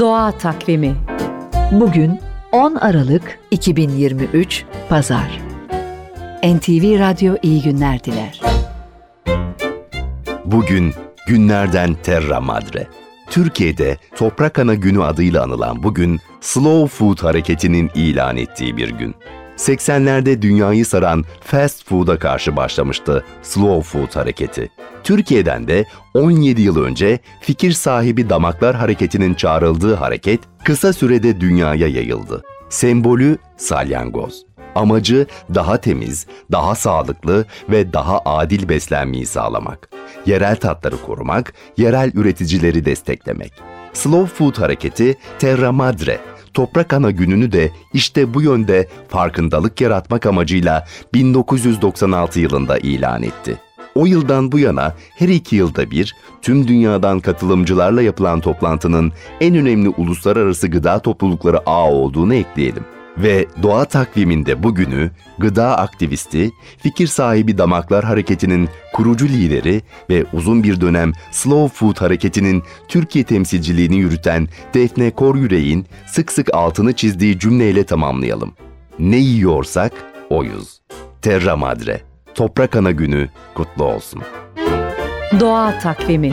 Doğa Takvimi Bugün 10 Aralık 2023 Pazar NTV Radyo iyi günler diler. Bugün günlerden Terra Madre. Türkiye'de Toprak Ana Günü adıyla anılan bugün Slow Food hareketinin ilan ettiği bir gün. 80'lerde dünyayı saran fast food'a karşı başlamıştı Slow Food hareketi. Türkiye'den de 17 yıl önce fikir sahibi damaklar hareketinin çağrıldığı hareket kısa sürede dünyaya yayıldı. Sembolü salyangoz. Amacı daha temiz, daha sağlıklı ve daha adil beslenmeyi sağlamak. Yerel tatları korumak, yerel üreticileri desteklemek. Slow Food hareketi Terra Madre, Toprak Ana gününü de işte bu yönde farkındalık yaratmak amacıyla 1996 yılında ilan etti. O yıldan bu yana her iki yılda bir tüm dünyadan katılımcılarla yapılan toplantının en önemli uluslararası gıda toplulukları ağı olduğunu ekleyelim. Ve doğa takviminde bugünü gıda aktivisti, fikir sahibi Damaklar Hareketi'nin kurucu lideri ve uzun bir dönem Slow Food Hareketi'nin Türkiye temsilciliğini yürüten Defne Koryüreğin sık sık altını çizdiği cümleyle tamamlayalım. Ne yiyorsak oyuz. Terra Madre. Toprak Ana Günü kutlu olsun. Doğa Takvimi